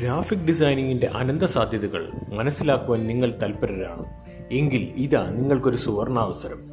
Graphic ഡിസൈനിങ്ങിന്റെ അനന്ത സാധ്യതകൾ മനസ്സിലാക്കുവാൻ നിങ്ങൾ തൽപരരാണ്. എങ്കിൽ ഇതാ നിങ്ങൾക്കൊരു സുവർണാവസരം.